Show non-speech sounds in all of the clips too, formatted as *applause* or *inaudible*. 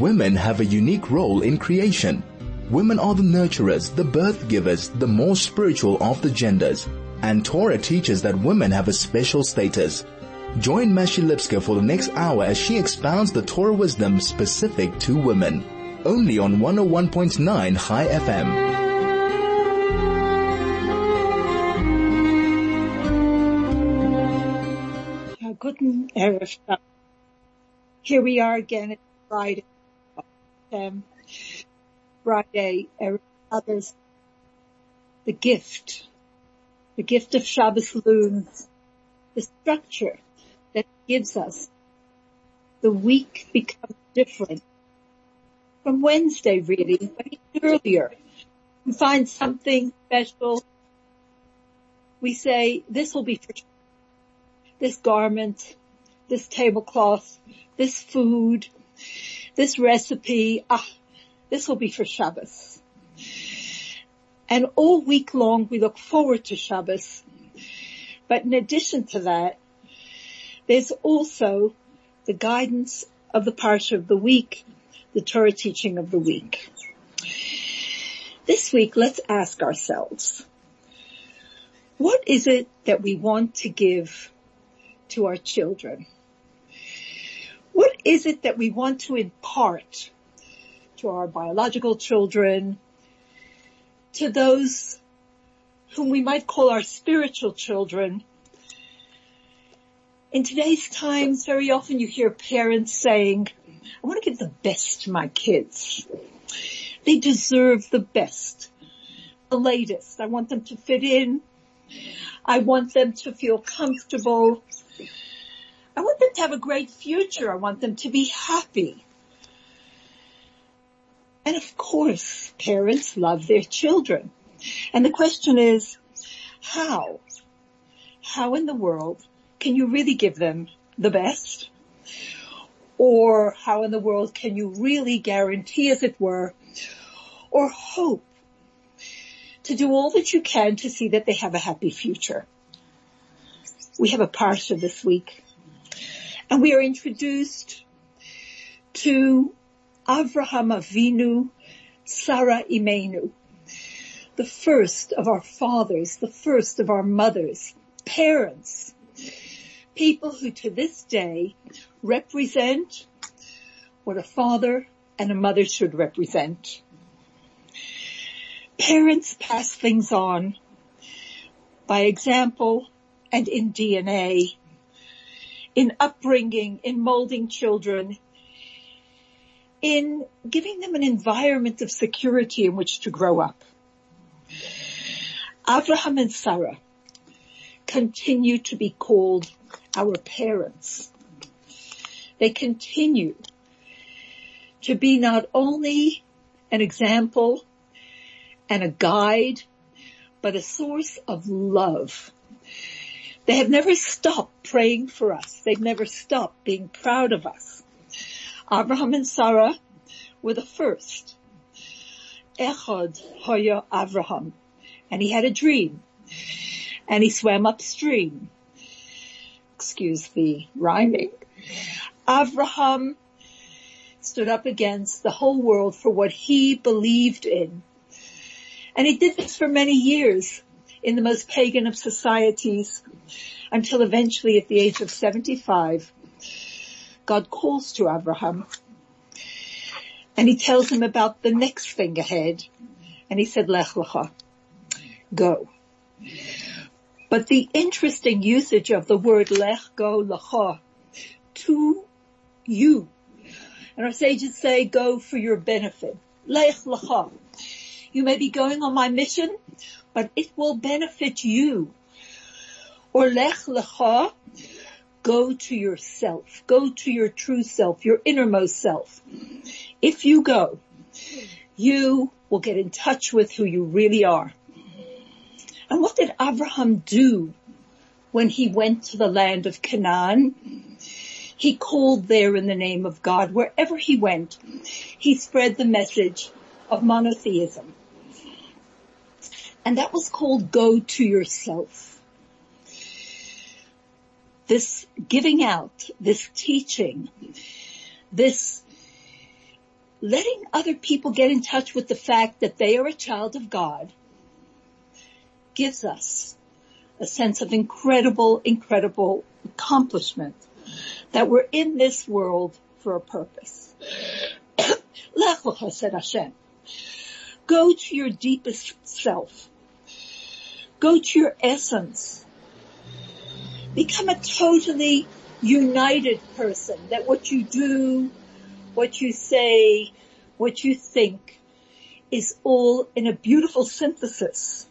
women have a unique role in creation. Women are the nurturers, the birth givers, the more spiritual of the genders. And Torah teaches that women have a special status. Join Mashi Lipskar for the next hour as she expounds the Torah wisdom specific to women. Only on 101.9 Chai FM. Guten. Here we are again at Friday. Um, Friday, Erev others. The gift, the gift of Shabbos Lun, the structure that gives us. The week becomes different from Wednesday really, earlier. We find something special. We say, this will be for this garment, this tablecloth, this food, this recipe, ah, this will be for Shabbos. And all week long we look forward to Shabbos. But in addition to that, there's also the guidance of the parsha of the week, the Torah teaching of the week. This week, let's ask ourselves, what is it that we want to give to our children? Is it that we want to impart to our biological children, to those whom we might call our spiritual children? In today's times, very often you hear parents saying, I want to give the best to my kids. They deserve the best, the latest. I want them to fit in. I want them to feel comfortable. I want them to have a great future. I want them to be happy. And of course, parents love their children. And the question is, how? How in the world can you really give them the best? Or how in the world can you really guarantee, as it were, or hope to do all that you can to see that they have a happy future? We have a parsha this week and we are introduced to Avraham Avinu, Sarah Imenu, the first of our fathers, the first of our mothers, parents, people who to this day represent what a father and a mother should represent. Parents pass things on by example and in DNA in upbringing, in molding children, in giving them an environment of security in which to grow up. Abraham and Sarah continue to be called our parents. They continue to be not only an example and a guide, but a source of love they have never stopped praying for us. They've never stopped being proud of us. Abraham and Sarah were the first. Echad Hoya Abraham. And he had a dream. And he swam upstream. Excuse the rhyming. Abraham stood up against the whole world for what he believed in. And he did this for many years in the most pagan of societies until eventually at the age of 75, God calls to Abraham and he tells him about the next thing ahead. And he said, Lech lecha, go. But the interesting usage of the word lech, go, lecha, to you. And our sages say, go for your benefit. Lech lecha. You may be going on my mission, but it will benefit you. Or lech lecha, go to yourself, go to your true self, your innermost self. If you go, you will get in touch with who you really are. And what did Abraham do when he went to the land of Canaan? He called there in the name of God. Wherever he went, he spread the message of monotheism. And that was called go to yourself. This giving out, this teaching, this letting other people get in touch with the fact that they are a child of God gives us a sense of incredible, incredible accomplishment that we're in this world for a purpose. *coughs* Go to your deepest self. Go to your essence. Become a totally united person that what you do, what you say, what you think is all in a beautiful synthesis.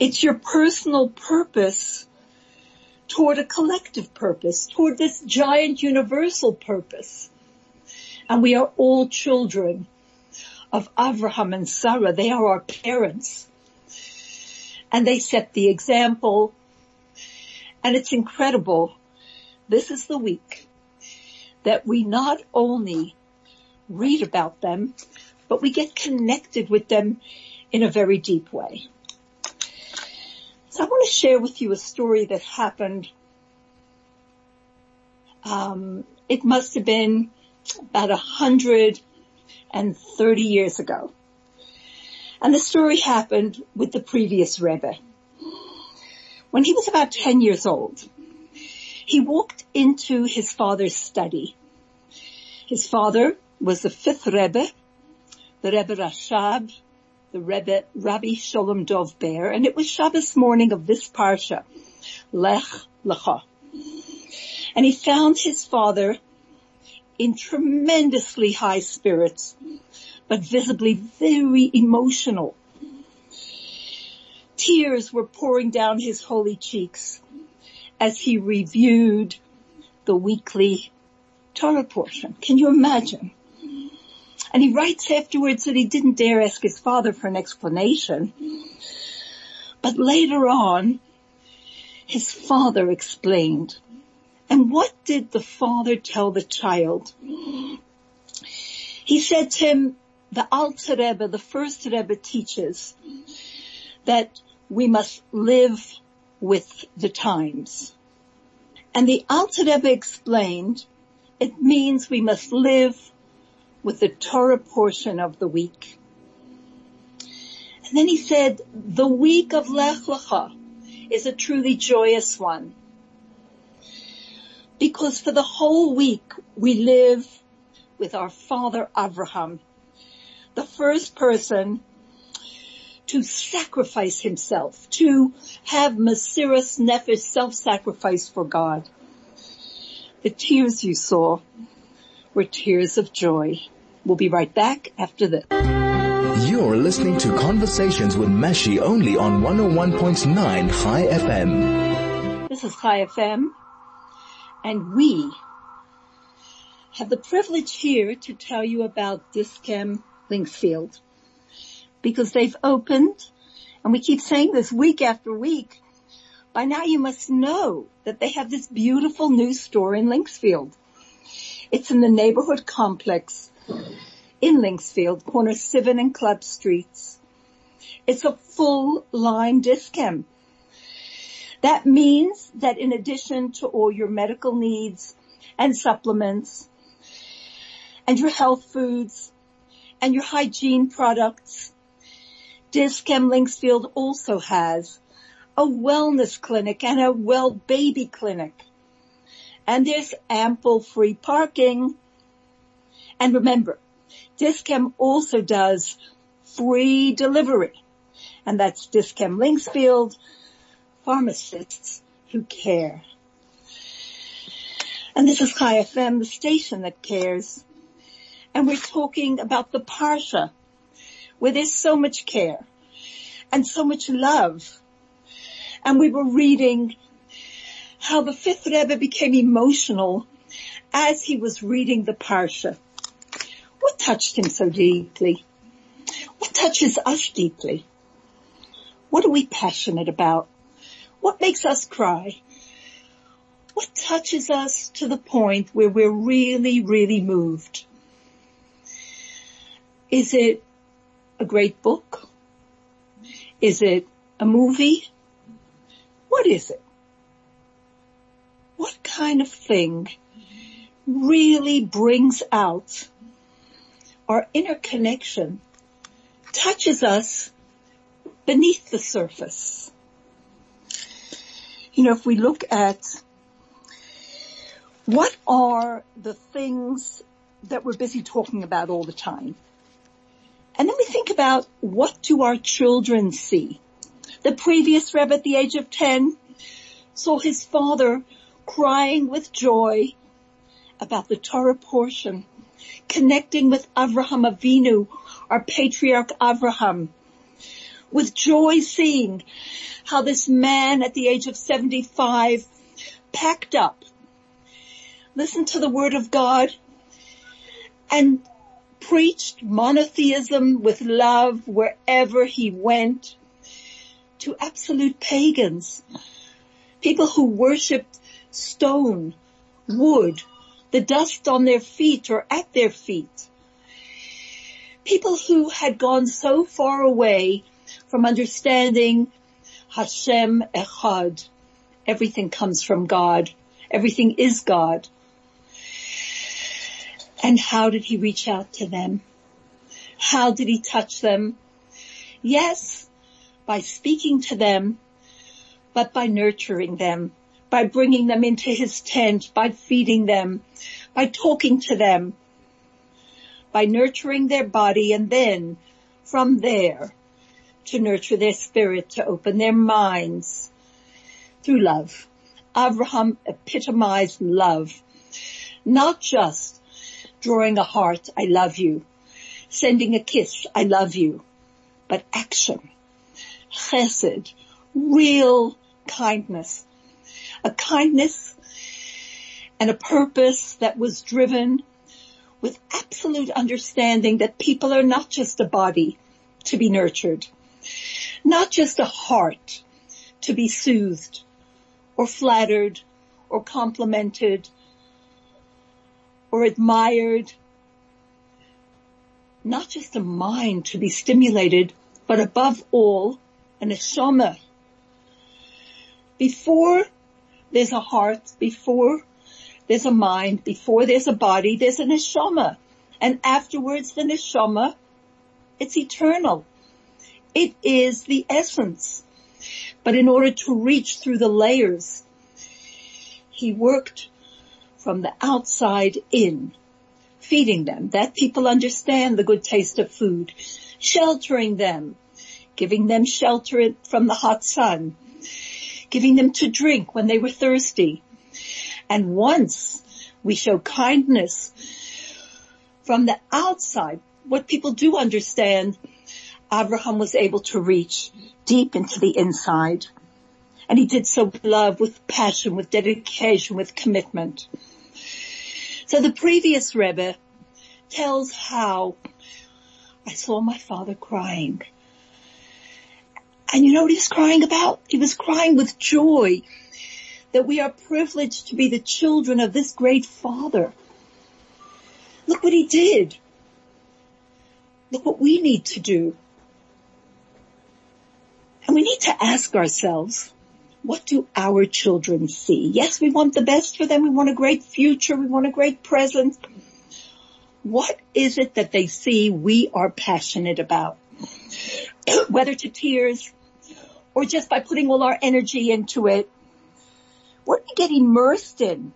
It's your personal purpose toward a collective purpose, toward this giant universal purpose. And we are all children of Abraham and Sarah. They are our parents. And they set the example. And it's incredible. This is the week that we not only read about them, but we get connected with them in a very deep way. So I want to share with you a story that happened. Um, it must have been about a hundred and thirty years ago. And the story happened with the previous Rebbe. When he was about 10 years old, he walked into his father's study. His father was the fifth Rebbe, the Rebbe Rashab, the Rebbe Rabbi Sholem Dov Ber, and it was Shabbos morning of this parsha, Lech Lecha. And he found his father in tremendously high spirits, but visibly very emotional. Tears were pouring down his holy cheeks as he reviewed the weekly Torah portion. Can you imagine? And he writes afterwards that he didn't dare ask his father for an explanation. But later on, his father explained. And what did the father tell the child? He said to him, the Alter Rebbe, the first Rebbe teaches that we must live with the times. And the Alter Rebbe explained, it means we must live with the Torah portion of the week. And then he said, the week of Lech Lecha is a truly joyous one. Because for the whole week we live with our father Abraham, the first person to sacrifice himself, to have Mesiras Nefesh self-sacrifice for God. The tears you saw were tears of joy. We'll be right back after this. You're listening to Conversations with Mashi only on 101.9 Chai FM. This is Chai FM and we have the privilege here to tell you about Dis-Chem Linksfield because they've opened and we keep saying this week after week. By now you must know that they have this beautiful new store in Linksfield. It's in the neighborhood complex in Linksfield, corner Sivan and Club Streets. It's a full line Dis-Chem. That means that in addition to all your medical needs and supplements and your health foods and your hygiene products, Dis-Chem Linksfield also has a wellness clinic and a well baby clinic. And there's ample free parking. And remember, Dis-Chem also does free delivery. And that's Dis-Chem Linksfield, pharmacists who care. And this is Chai FM, the station that cares. And we're talking about the Parsha, where there's so much care and so much love. And we were reading how the fifth Rebbe became emotional as he was reading the Parsha. What touched him so deeply? What touches us deeply? What are we passionate about? What makes us cry? What touches us to the point where we're really, really moved? Is it a great book? Is it a movie? What is it? What kind of thing really brings out our inner connection touches us beneath the surface. You know, if we look at what are the things that we're busy talking about all the time? And then we think about what do our children see? The previous Rebbe at the age of 10 saw his father crying with joy about the Torah portion, connecting with Avraham Avinu, our patriarch Avraham, with joy seeing how this man at the age of 75 packed up, listened to the word of God and preached monotheism with love wherever he went to absolute pagans, people who worshipped stone, wood, the dust on their feet or at their feet. People who had gone so far away from understanding Hashem Echad. Everything comes from God. Everything is God. And how did he reach out to them? How did he touch them? Yes, by speaking to them, but by nurturing them, by bringing them into his tent, by feeding them, by talking to them, by nurturing their body and then from there to nurture their spirit, to open their minds through love. Abraham epitomized love, not just drawing a heart, I love you, sending a kiss, I love you, but action, chesed, real kindness, a kindness and a purpose that was driven with absolute understanding that people are not just a body to be nurtured, not just a heart to be soothed or flattered or complimented or admired. Not just a mind to be stimulated, but above all, an neshama. Before there's a heart, before there's a mind, before there's a body, there's a neshama. And afterwards the neshama, it's eternal. It is the essence. But in order to reach through the layers, he worked from the outside in, feeding them, that people understand the good taste of food, sheltering them, giving them shelter from the hot sun, giving them to drink when they were thirsty. And once we show kindness from the outside, what people do understand, Abraham was able to reach deep into the inside. And he did so with love, with passion, with dedication, with commitment. So the previous Rebbe tells how I saw my father crying. And you know what he was crying about? He was crying with joy that we are privileged to be the children of this great father. Look what he did. Look what we need to do. And we need to ask ourselves, what do our children see? Yes, we want the best for them. We want a great future. We want a great present. What is it that they see we are passionate about? *clears throat* Whether to tears or just by putting all our energy into it. What do we get immersed in?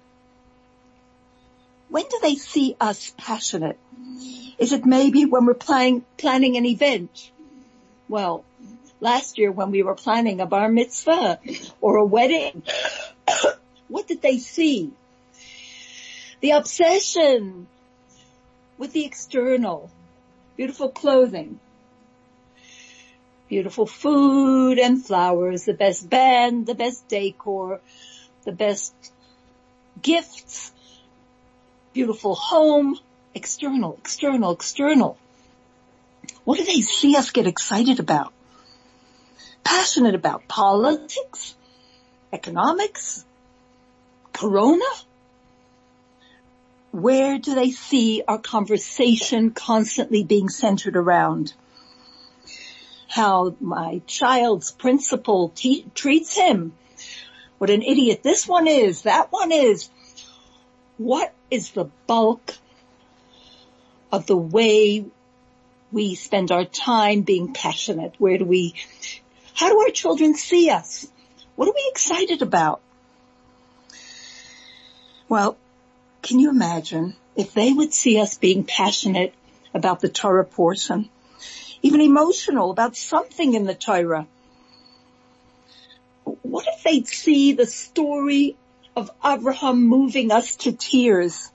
When do they see us passionate? Is it maybe when we're playing, planning an event? Well, last year when we were planning a bar mitzvah or a wedding. what did they see? The obsession with the external, beautiful clothing, beautiful food and flowers, the best band, the best decor, the best gifts, beautiful home, external, external, external. What do they see us get excited about? Passionate about politics, economics, corona? Where do they see our conversation constantly being centered around? How my child's principal te- treats him. What an idiot this one is, that one is. What is the bulk of the way we spend our time being passionate? Where do we, how do our children see us? What are we excited about? Well, can you imagine if they would see us being passionate about the Torah portion, even emotional about something in the Torah? What if they'd see the story of Abraham moving us to tears?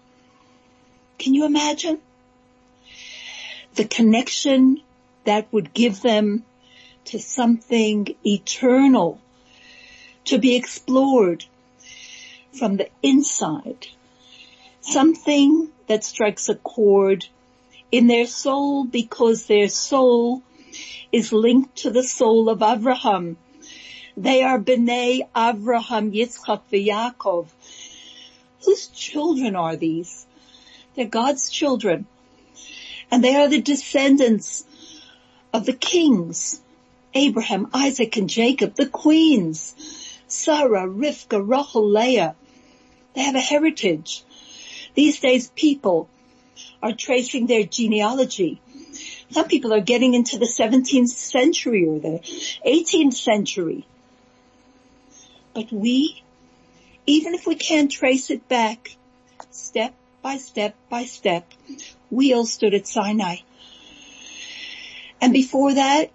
Can you imagine? The connection that would give them to something eternal to be explored from the inside. Something that strikes a chord in their soul because their soul is linked to the soul of Abraham. They are B'nai Abraham, Yitzchak, Yaakov. Whose children are these? They're God's children. And they are the descendants of the kings, Abraham, Isaac, and Jacob, the queens, Sarah, Rivka, Rachel, Leah. They have a heritage. These days people are tracing their genealogy. Some people are getting into the 17th century or the 18th century. But we, even if we can't trace it back, step by step by step, we all stood at Sinai. And before that,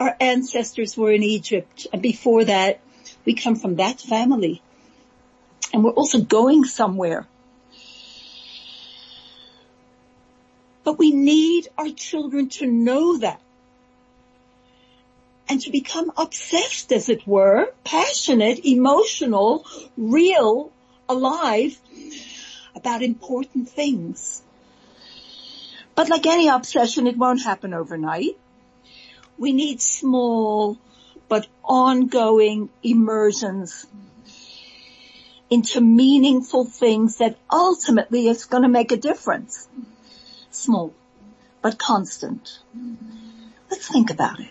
our ancestors were in Egypt. And before that, we come from that family and we're also going somewhere. But we need our children to know that and to become obsessed as it were, passionate, emotional, real, alive about important things. But like any obsession, it won't happen overnight. We need small but ongoing immersions into meaningful things that ultimately is going to make a difference. Small, but constant. Let's think about it.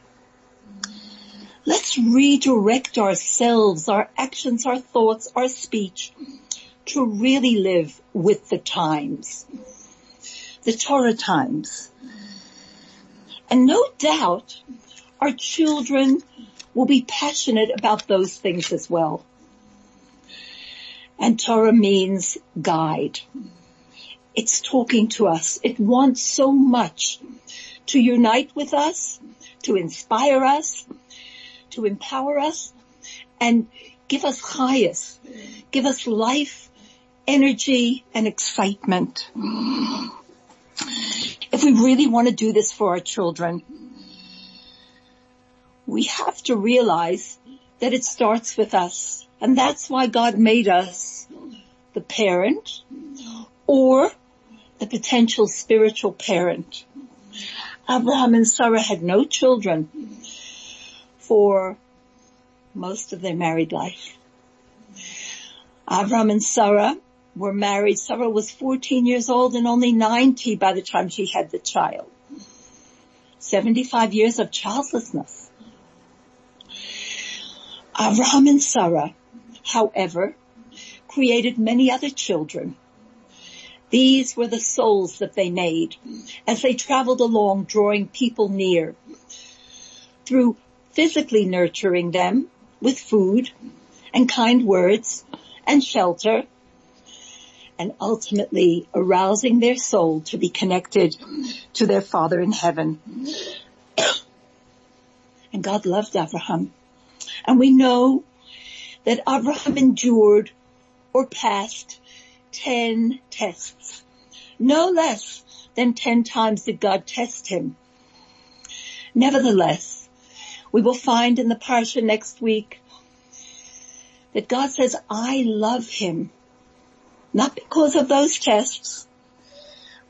Let's redirect ourselves, our actions, our thoughts, our speech to really live with the times. The Torah times. And no doubt our children will be passionate about those things as well. And Torah means guide. It's talking to us. It wants so much to unite with us, to inspire us, to empower us, and give us chayas, give us life, energy, and excitement. If we really want to do this for our children, we have to realize that it starts with us. And that's why God made us the parent or the potential spiritual parent. Abraham and Sarah had no children for most of their married life. Abraham and Sarah were married. Sarah was 14 years old and only 90 by the time she had the child. 75 years of childlessness. Abraham and Sarah, however, created many other children. These were the souls that they made as they traveled along drawing people near through physically nurturing them with food and kind words and shelter and ultimately arousing their soul to be connected to their father in heaven. and God loved Abraham. And we know that Abraham endured or passed 10 tests. No less than 10 times did God test him. Nevertheless, we will find in the parsha next week that God says, I love him. Not because of those tests,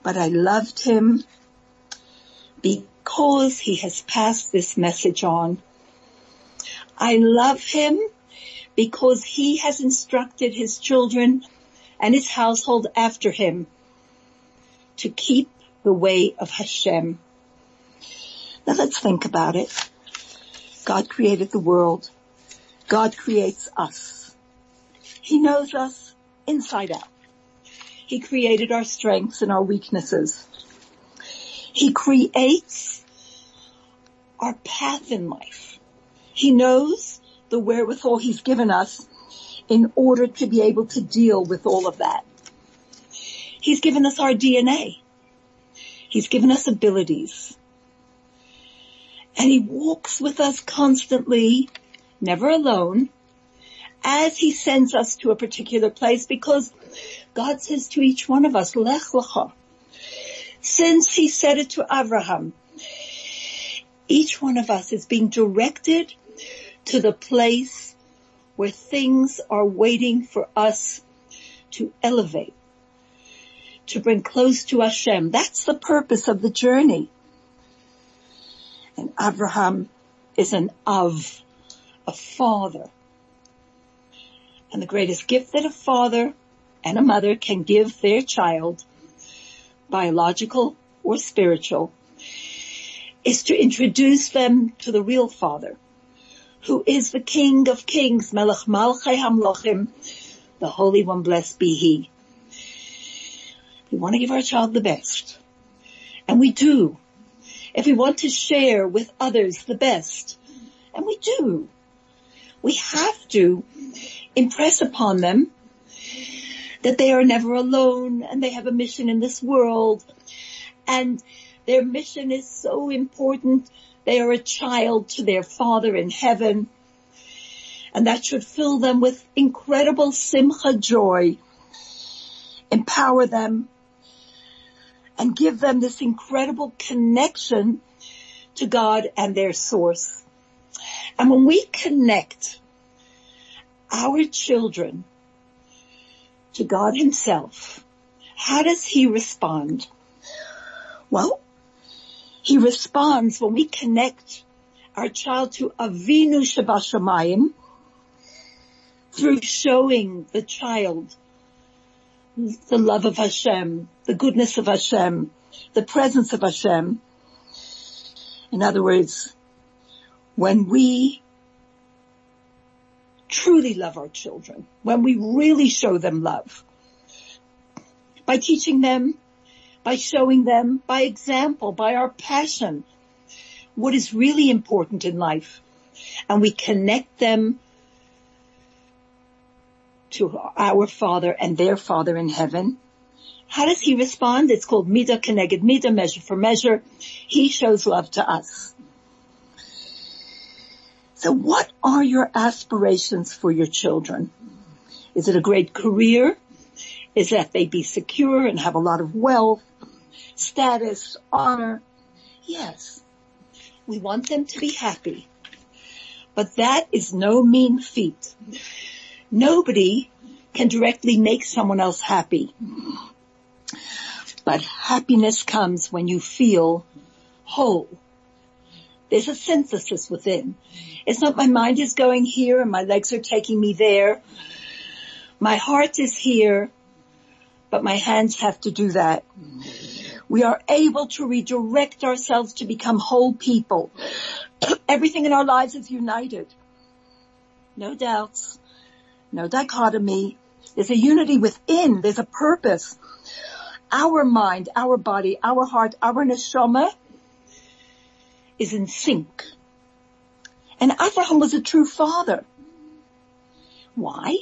but I loved him because he has passed this message on. I love him because he has instructed his children and his household after him to keep the way of Hashem. Now let's think about it. God created the world. God creates us. He knows us inside out. He created our strengths and our weaknesses. He creates our path in life. He knows the wherewithal he's given us in order to be able to deal with all of that. He's given us our DNA. He's given us abilities. And he walks with us constantly, never alone, as he sends us to a particular place because God says to each one of us, Lech Lecha. Since he said it to Abraham, each one of us is being directed to the place where things are waiting for us to elevate, to bring close to Hashem. That's the purpose of the journey. And Abraham is an Av, a father. And the greatest gift that a father and a mother can give their child, biological or spiritual, is to introduce them to the real father, who is the King of Kings, Melech Malchei Hamlochim, the Holy One, blessed be He. We want to give our child the best. And we do. If we want to share with others the best, and we do, we have to impress upon them that they are never alone and they have a mission in this world and their mission is so important. They are a child to their father in heaven and that should fill them with incredible simcha joy, empower them and give them this incredible connection to God and their source. And when we connect our children to God himself, how does he respond? Well, he responds when we connect our child to Avinu Shebashamayim through showing the child the love of Hashem, the goodness of Hashem, the presence of Hashem. In other words, when we truly love our children, when we really show them love, by teaching them, by showing them, by example, by our passion, what is really important in life. And we connect them to our Father and their Father in heaven. How does he respond? It's called Midah Keneged Midah, measure for measure. He shows love to us. So what are your aspirations for your children? Is it a great career? Is that they be secure and have a lot of wealth, status, honor? Yes. We want them to be happy. But that is no mean feat. Nobody can directly make someone else happy. But happiness comes when you feel whole there's a synthesis within. It's not my mind is going here and my legs are taking me there. My heart is here, but my hands have to do that. We are able to redirect ourselves to become whole people. *clears throat* Everything in our lives is united. No doubts, no dichotomy. There's a unity within. There's a purpose. Our mind, our body, our heart, our neshama is in sync. And Abraham was a true father. Why?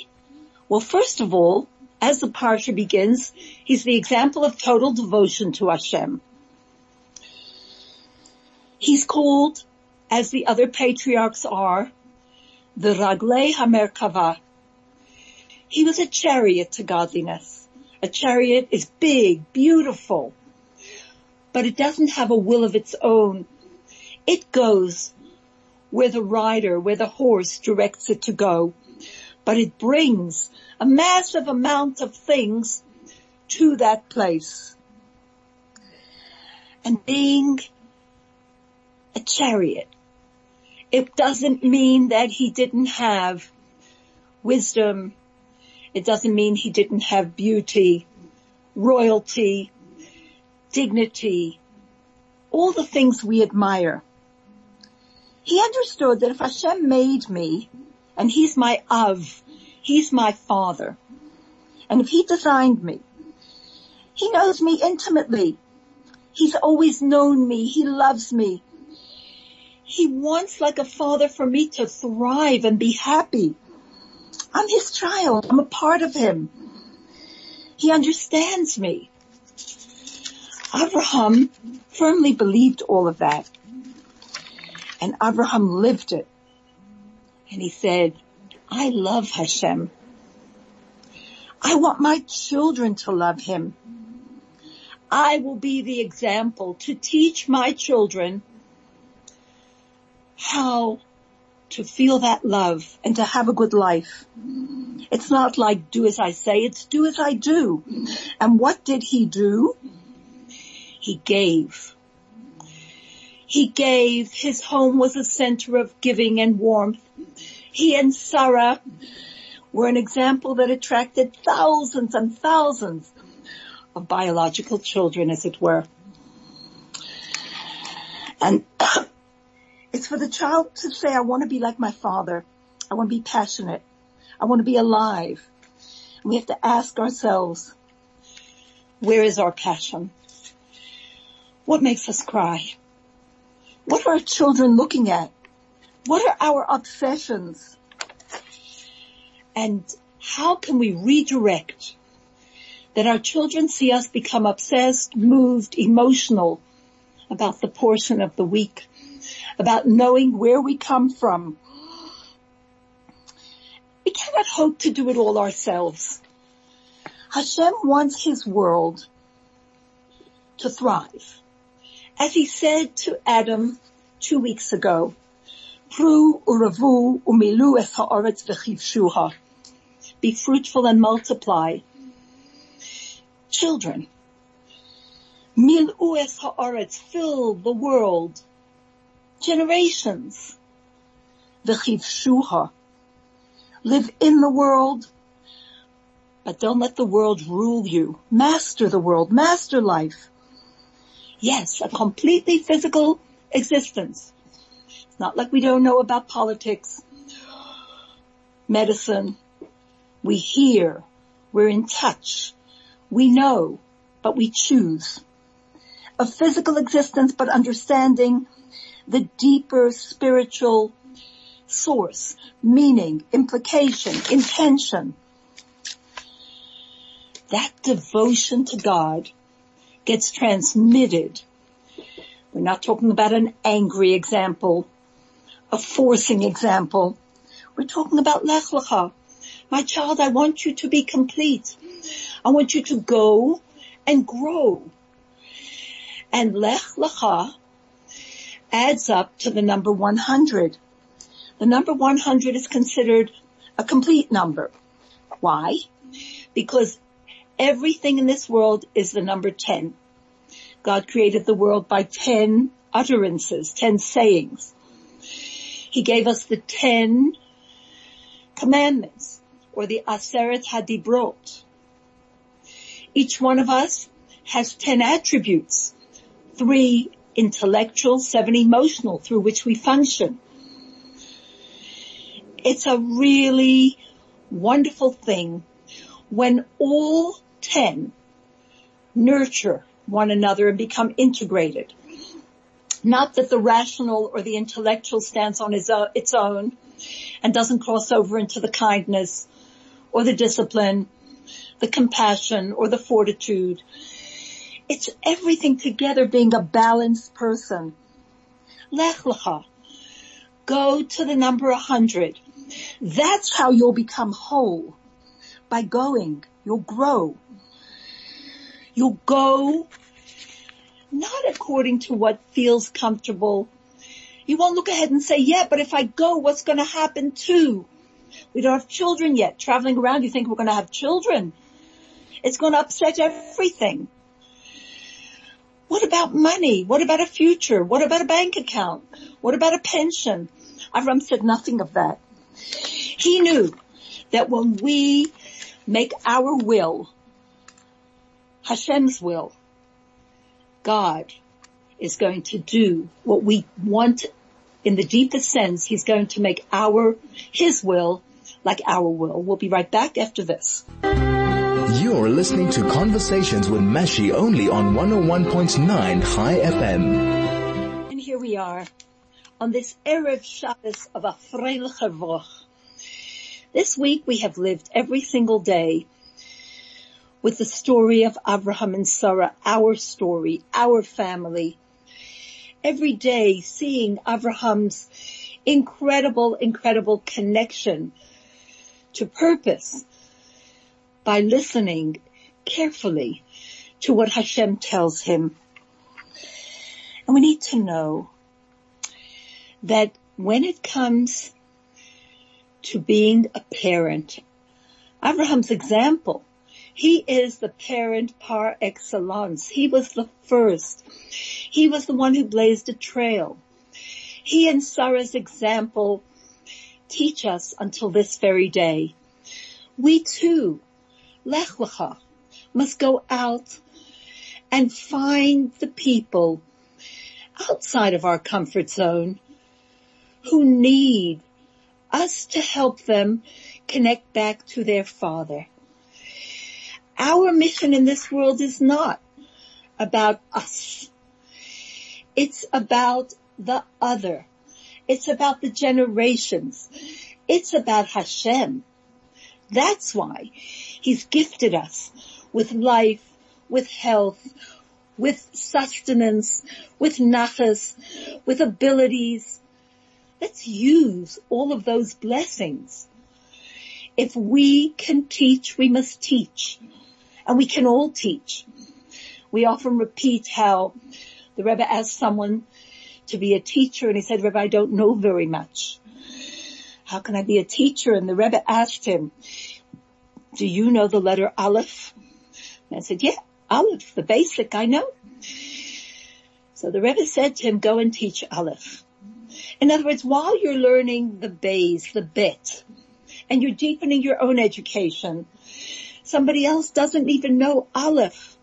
Well, first of all, as the parsha begins, he's the example of total devotion to Hashem. He's called, as the other patriarchs are, the Raglei Hamerkava. He was a chariot to godliness. A chariot is big, beautiful, but it doesn't have a will of its own. It goes where the rider, where the horse directs it to go, but it brings a massive amount of things to that place. And being a chariot, it doesn't mean that he didn't have wisdom. It doesn't mean he didn't have beauty, royalty, dignity, all the things we admire. He understood that if Hashem made me, and He's my Av, He's my Father, and if He designed me, He knows me intimately. He's always known me. He loves me. He wants like a father for me to thrive and be happy. I'm his child. I'm a part of him. He understands me. Abraham firmly believed all of that. And Abraham lived it. And he said, I love Hashem. I want my children to love him. I will be the example to teach my children how to feel that love and to have a good life. It's not like do as I say, it's do as I do. And what did he do? He gave. He gave. His home was a center of giving and warmth. He and Sarah were an example that attracted thousands and thousands of biological children, as it were. And *coughs* it's for the child to say, I want to be like my father. I want to be passionate. I want to be alive. And we have to ask ourselves, where is our passion? What makes us cry? What are our children looking at? What are our obsessions? And how can we redirect that our children see us become obsessed, moved, emotional about the portion of the week, about knowing where we come from. We cannot hope to do it all ourselves. Hashem wants his world to thrive. As he said to Adam two weeks ago. Be fruitful and multiply children. Mil'u es ha'aretz, fill the world. Generations. V'chivshuha. Live in the world, but don't let the world rule you. Master the world, master life. Yes, a completely physical existence. It's not like we don't know about politics, medicine. We hear, we're in touch, we know, but we choose. A physical existence, but understanding the deeper spiritual source, meaning, implication, intention. That devotion to God gets transmitted. We're not talking about an angry example, a forcing example. We're talking about Lech Lecha. My child, I want you to be complete. I want you to go and grow. And Lech Lecha adds up to the number 100. The number 100 is considered a complete number. Why? Because everything in this world is the number 10. God created the world by 10 utterances, 10 sayings. He gave us the 10 commandments or the Aseret Hadibrot. Each one of us has 10 attributes, three intellectual, seven emotional through which we function. It's a really wonderful thing when all 10 nurture one another and become integrated. Not that the rational or the intellectual stands on uh, its own and doesn't cross over into the kindness or the discipline the compassion or the fortitude. It's everything together being a balanced person. Lech lecha. Go to the number a hundred. That's how you'll become whole. By going, you'll grow. You'll go not according to what feels comfortable. You won't look ahead and say, yeah, but if I go, what's going to happen too? We don't have children yet. Traveling around, you think we're going to have children. It's going to upset everything. What about money? What about a future? What about a bank account? What about a pension? Avram said nothing of that. He knew that when we make our will, Hashem's will, God is going to do what we want in the deepest sense. He's going to make our, His will like our will. We'll be right back after this. You You're listening to Conversations with Mashi only on 101.9 Chai FM. And here we are on this Erev Shabbos of a Freiliche Woche. This week we have lived every single day with the story of Abraham and Sarah, our story, our family. Every day seeing Abraham's incredible, incredible connection to purpose by listening carefully to what Hashem tells him. And we need to know that when it comes to being a parent, Abraham's example, he is the parent par excellence. He was the first. He was the one who blazed a trail. He and Sarah's example teach us until this very day. We too Lech Lecha must go out and find the people outside of our comfort zone who need us to help them connect back to their father. Our mission in this world is not about us. It's about the other. It's about the generations. It's about Hashem. That's why He's gifted us with life, with health, with sustenance, with nachas, with abilities. Let's use all of those blessings. If we can teach, we must teach. And we can all teach. We often repeat how the Rebbe asked someone to be a teacher and he said, Rebbe, I don't know very much. How can I be a teacher? And the Rebbe asked him, do you know the letter Aleph? And I said, yeah, Aleph, the basic, I know. So the Rebbe said to him, go and teach Aleph. In other words, while you're learning the base, the bit, and you're deepening your own education, somebody else doesn't even know Aleph.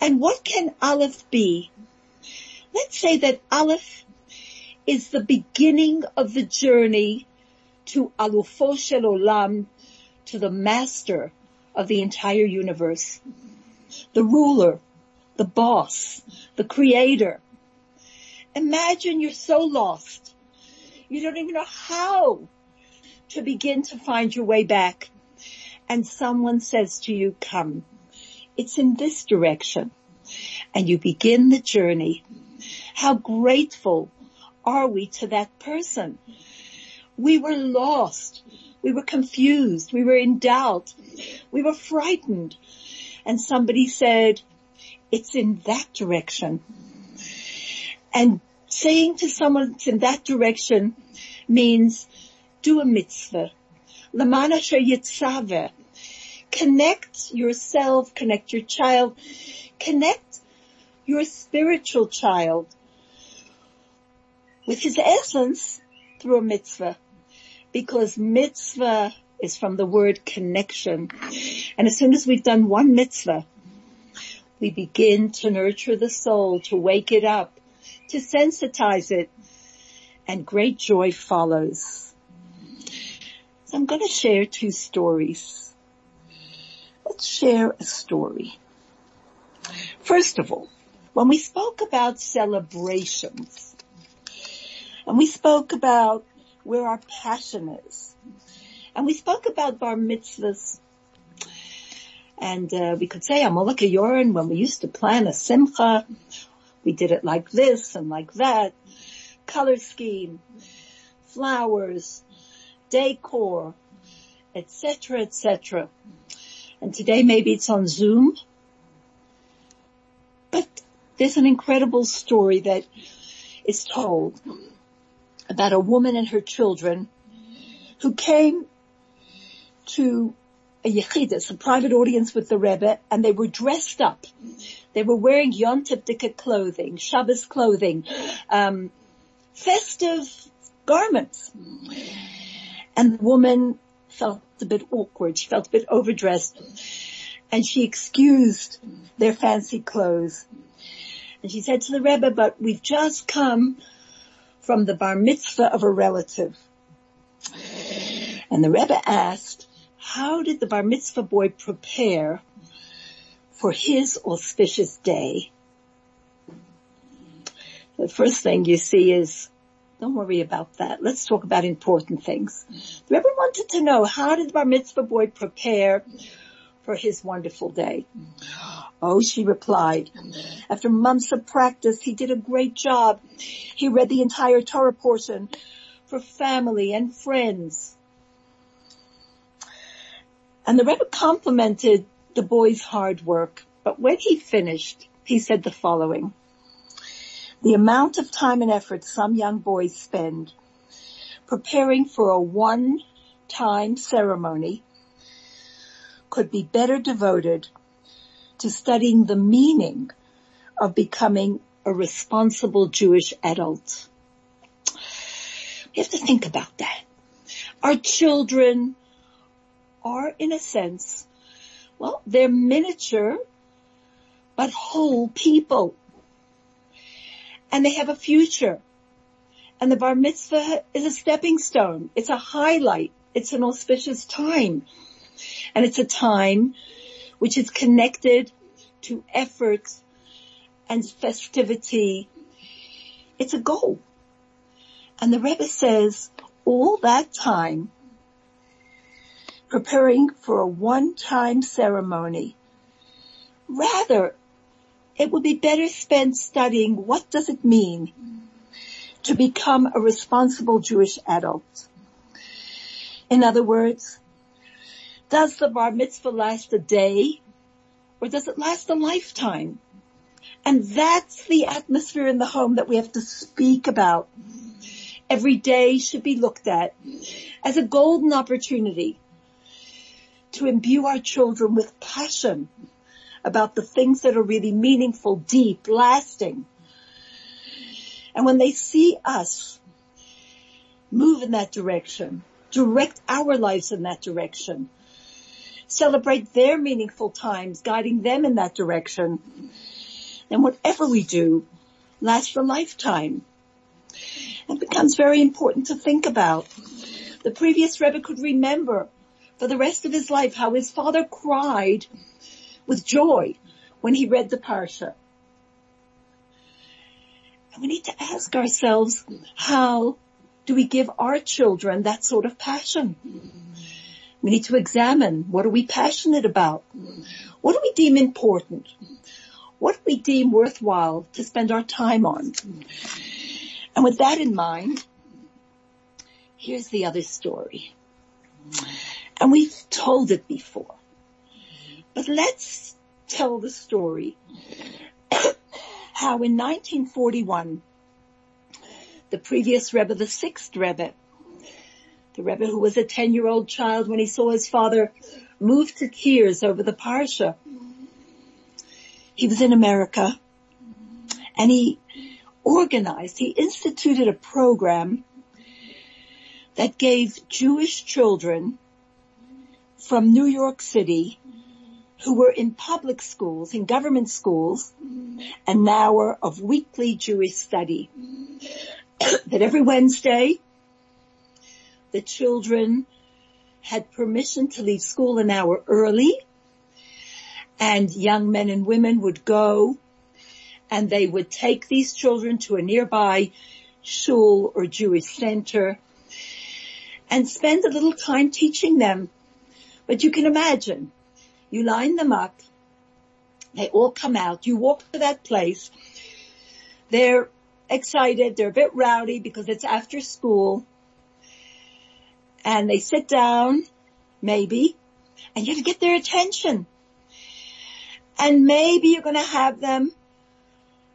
And what can Aleph be? Let's say that Aleph is the beginning of the journey to Alufo Shel Olam, to the master of the entire universe, the ruler, the boss, the creator. Imagine you're so lost. You don't even know how to begin to find your way back. And someone says to you, come, it's in this direction. And you begin the journey. How grateful are we to that person? We were lost. We were confused. We were in doubt. We were frightened. And somebody said, it's in that direction. And saying to someone it's in that direction means do a mitzvah. Lamana yitzaveh. Connect yourself, connect your child, connect your spiritual child with his essence through a mitzvah because mitzvah is from the word connection. And as soon as we've done one mitzvah, we begin to nurture the soul, to wake it up, to sensitize it, and great joy follows. I'm going to share two stories. Let's share a story. First of all, when we spoke about celebrations, and we spoke about where our passion is. And we spoke about bar mitzvahs. And uh, we could say Amalek Yoren when we used to plan a simcha, we did it like this and like that, color scheme, flowers, decor, etc., etc. And today maybe it's on Zoom, but there's an incredible story that is told about a woman and her children who came to a yechidus, a private audience with the Rebbe, and they were dressed up. They were wearing Yom clothing, Shabbos clothing, um, festive garments. And the woman felt a bit awkward. She felt a bit overdressed. And she excused their fancy clothes. And she said to the Rebbe, but we've just come from the bar mitzvah of a relative. And the Rebbe asked, how did the bar mitzvah boy prepare for his auspicious day? The first thing you see is, don't worry about that. Let's talk about important things. The Rebbe wanted to know, how did bar mitzvah boy prepare for his wonderful day? Oh, she replied. After months of practice, he did a great job. He read the entire Torah portion for family and friends. And the Rebbe complimented the boy's hard work, but when he finished, he said the following. The amount of time and effort some young boys spend preparing for a one-time ceremony could be better devoted to studying the meaning of becoming a responsible Jewish adult. We have to think about that. Our children are in a sense, well, they're miniature, but whole people. And they have a future. And the bar mitzvah is a stepping stone. It's a highlight. It's an auspicious time. And it's a time which is connected to effort and festivity. It's a goal. And the Rebbe says all that time preparing for a one-time ceremony. Rather, it would be better spent studying what does it mean to become a responsible Jewish adult. In other words, does the bar mitzvah last a day or does it last a lifetime? And that's the atmosphere in the home that we have to speak about. Every day should be looked at as a golden opportunity to imbue our children with passion about the things that are really meaningful, deep, lasting. And when they see us move in that direction, direct our lives in that direction, celebrate their meaningful times, guiding them in that direction, then whatever we do lasts a lifetime. It becomes very important to think about. The previous Rebbe could remember for the rest of his life how his father cried with joy when he read the parsha. And we need to ask ourselves, how do we give our children that sort of passion? We need to examine what are we passionate about? What do we deem important? What do we deem worthwhile to spend our time on? And with that in mind, here's the other story. And we've told it before. But let's tell the story how in 1941, the previous Rebbe, the sixth Rebbe, the Rebbe who was a 10 year old child when he saw his father moved to tears over the Parsha. He was in America and he organized, he instituted a program that gave Jewish children from New York City who were in public schools, in government schools, an hour of weekly Jewish study. *coughs* that every Wednesday, the children had permission to leave school an hour early and young men and women would go and they would take these children to a nearby shul or Jewish center and spend a little time teaching them but you can imagine, you line them up, they all come out, you walk to that place, they're excited, they're a bit rowdy because it's after school, and they sit down, maybe, and you have to get their attention. And maybe you're going to have them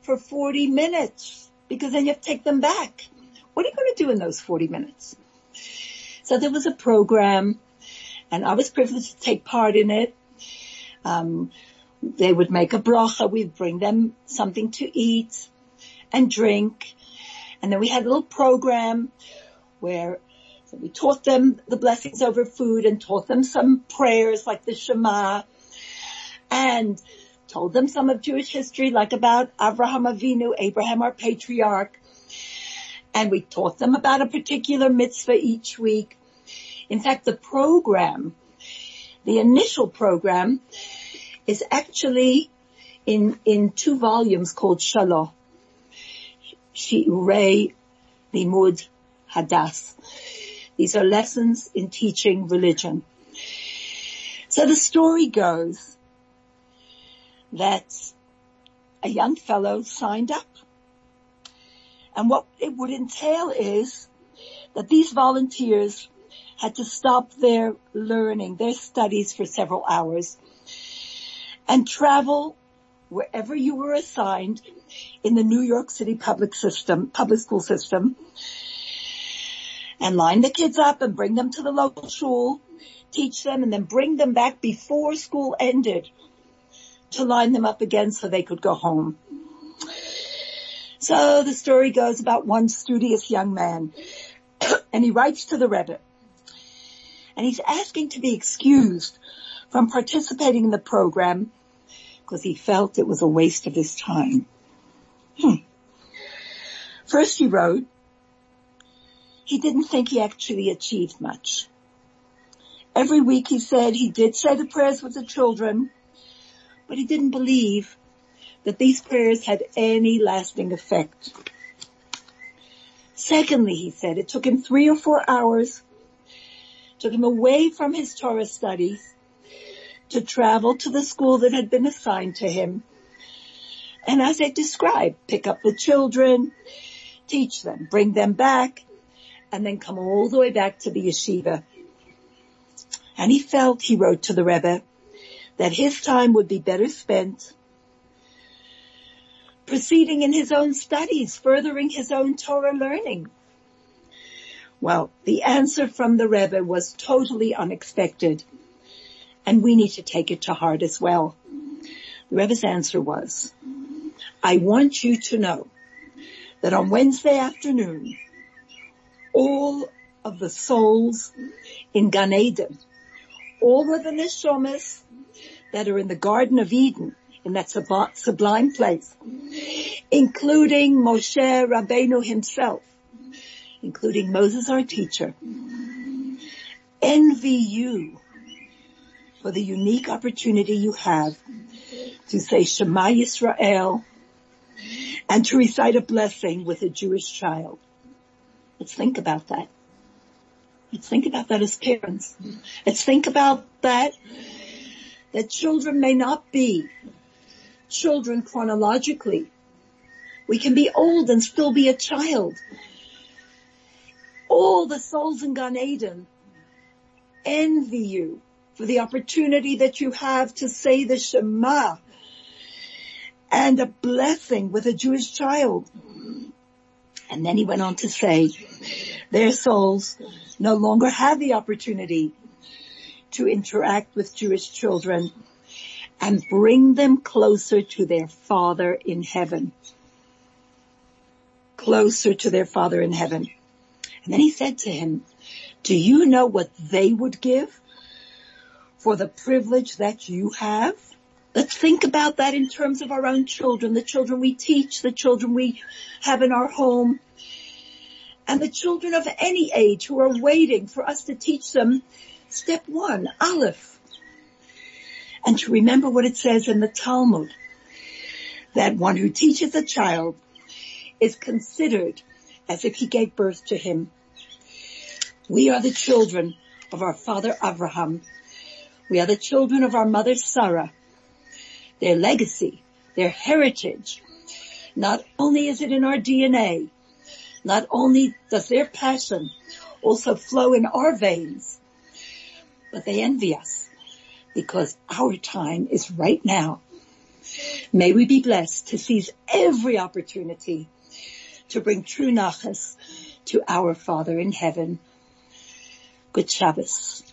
for 40 minutes because then you have to take them back. What are you going to do in those 40 minutes? So there was a program and I was privileged to take part in it. Um, they would make a bracha. We'd bring them something to eat and drink. And then we had a little program where so we taught them the blessings over food and taught them some prayers like the Shema and told them some of Jewish history like about Abraham Avinu, Abraham our patriarch. And we taught them about a particular mitzvah each week. In fact, the program The initial program is actually in, in two volumes called Shalom. Shi'urei Limud Hadass. These are lessons in teaching religion. So the story goes that a young fellow signed up. And what it would entail is that these volunteers had to stop their learning, their studies for several hours and travel wherever you were assigned in the New York City public system, public school system and line the kids up and bring them to the local school, teach them and then bring them back before school ended to line them up again so they could go home. So the story goes about one studious young man *coughs* and he writes to the Rebbe and he's asking to be excused from participating in the program because he felt it was a waste of his time. Hmm. First he wrote, he didn't think he actually achieved much. Every week he said he did say the prayers with the children, but he didn't believe that these prayers had any lasting effect. Secondly, he said, it took him three or four hours, took him away from his Torah studies to travel to the school that had been assigned to him. And as I described, pick up the children, teach them, bring them back, and then come all the way back to the yeshiva. And he felt, he wrote to the Rebbe, that his time would be better spent proceeding in his own studies, furthering his own Torah learning. Well, the answer from the Rebbe was totally unexpected and we need to take it to heart as well. The Rebbe's answer was, I want you to know that on Wednesday afternoon, all of the souls in Gan Eden, all of the neshamas that are in the Garden of Eden, in that sublime place, including Moshe Rabbeinu himself, including Moses our teacher, envy you for the unique opportunity you have to say Shema Yisrael and to recite a blessing with a Jewish child. Let's think about that. Let's think about that as parents. Let's think about that, that children may not be children chronologically. We can be old and still be a child. All the souls in Gan Eden envy you for the opportunity that you have to say the Shema and a blessing with a Jewish child. And then he went on to say, their souls no longer have the opportunity to interact with Jewish children and bring them closer to their Father in heaven. Closer to their Father in heaven. And then he said to him, do you know what they would give for the privilege that you have. Let's think about that in terms of our own children, the children we teach, the children we have in our home, and the children of any age who are waiting for us to teach them step one, Aleph. And to remember what it says in the Talmud, that one who teaches a child is considered as if he gave birth to him. We are the children of our father Abraham we are the children of our mother Sarah. Their legacy, their heritage. Not only is it in our DNA, not only does their passion also flow in our veins, but they envy us because our time is right now. May we be blessed to seize every opportunity to bring true nachas to our Father in heaven. Good Shabbos.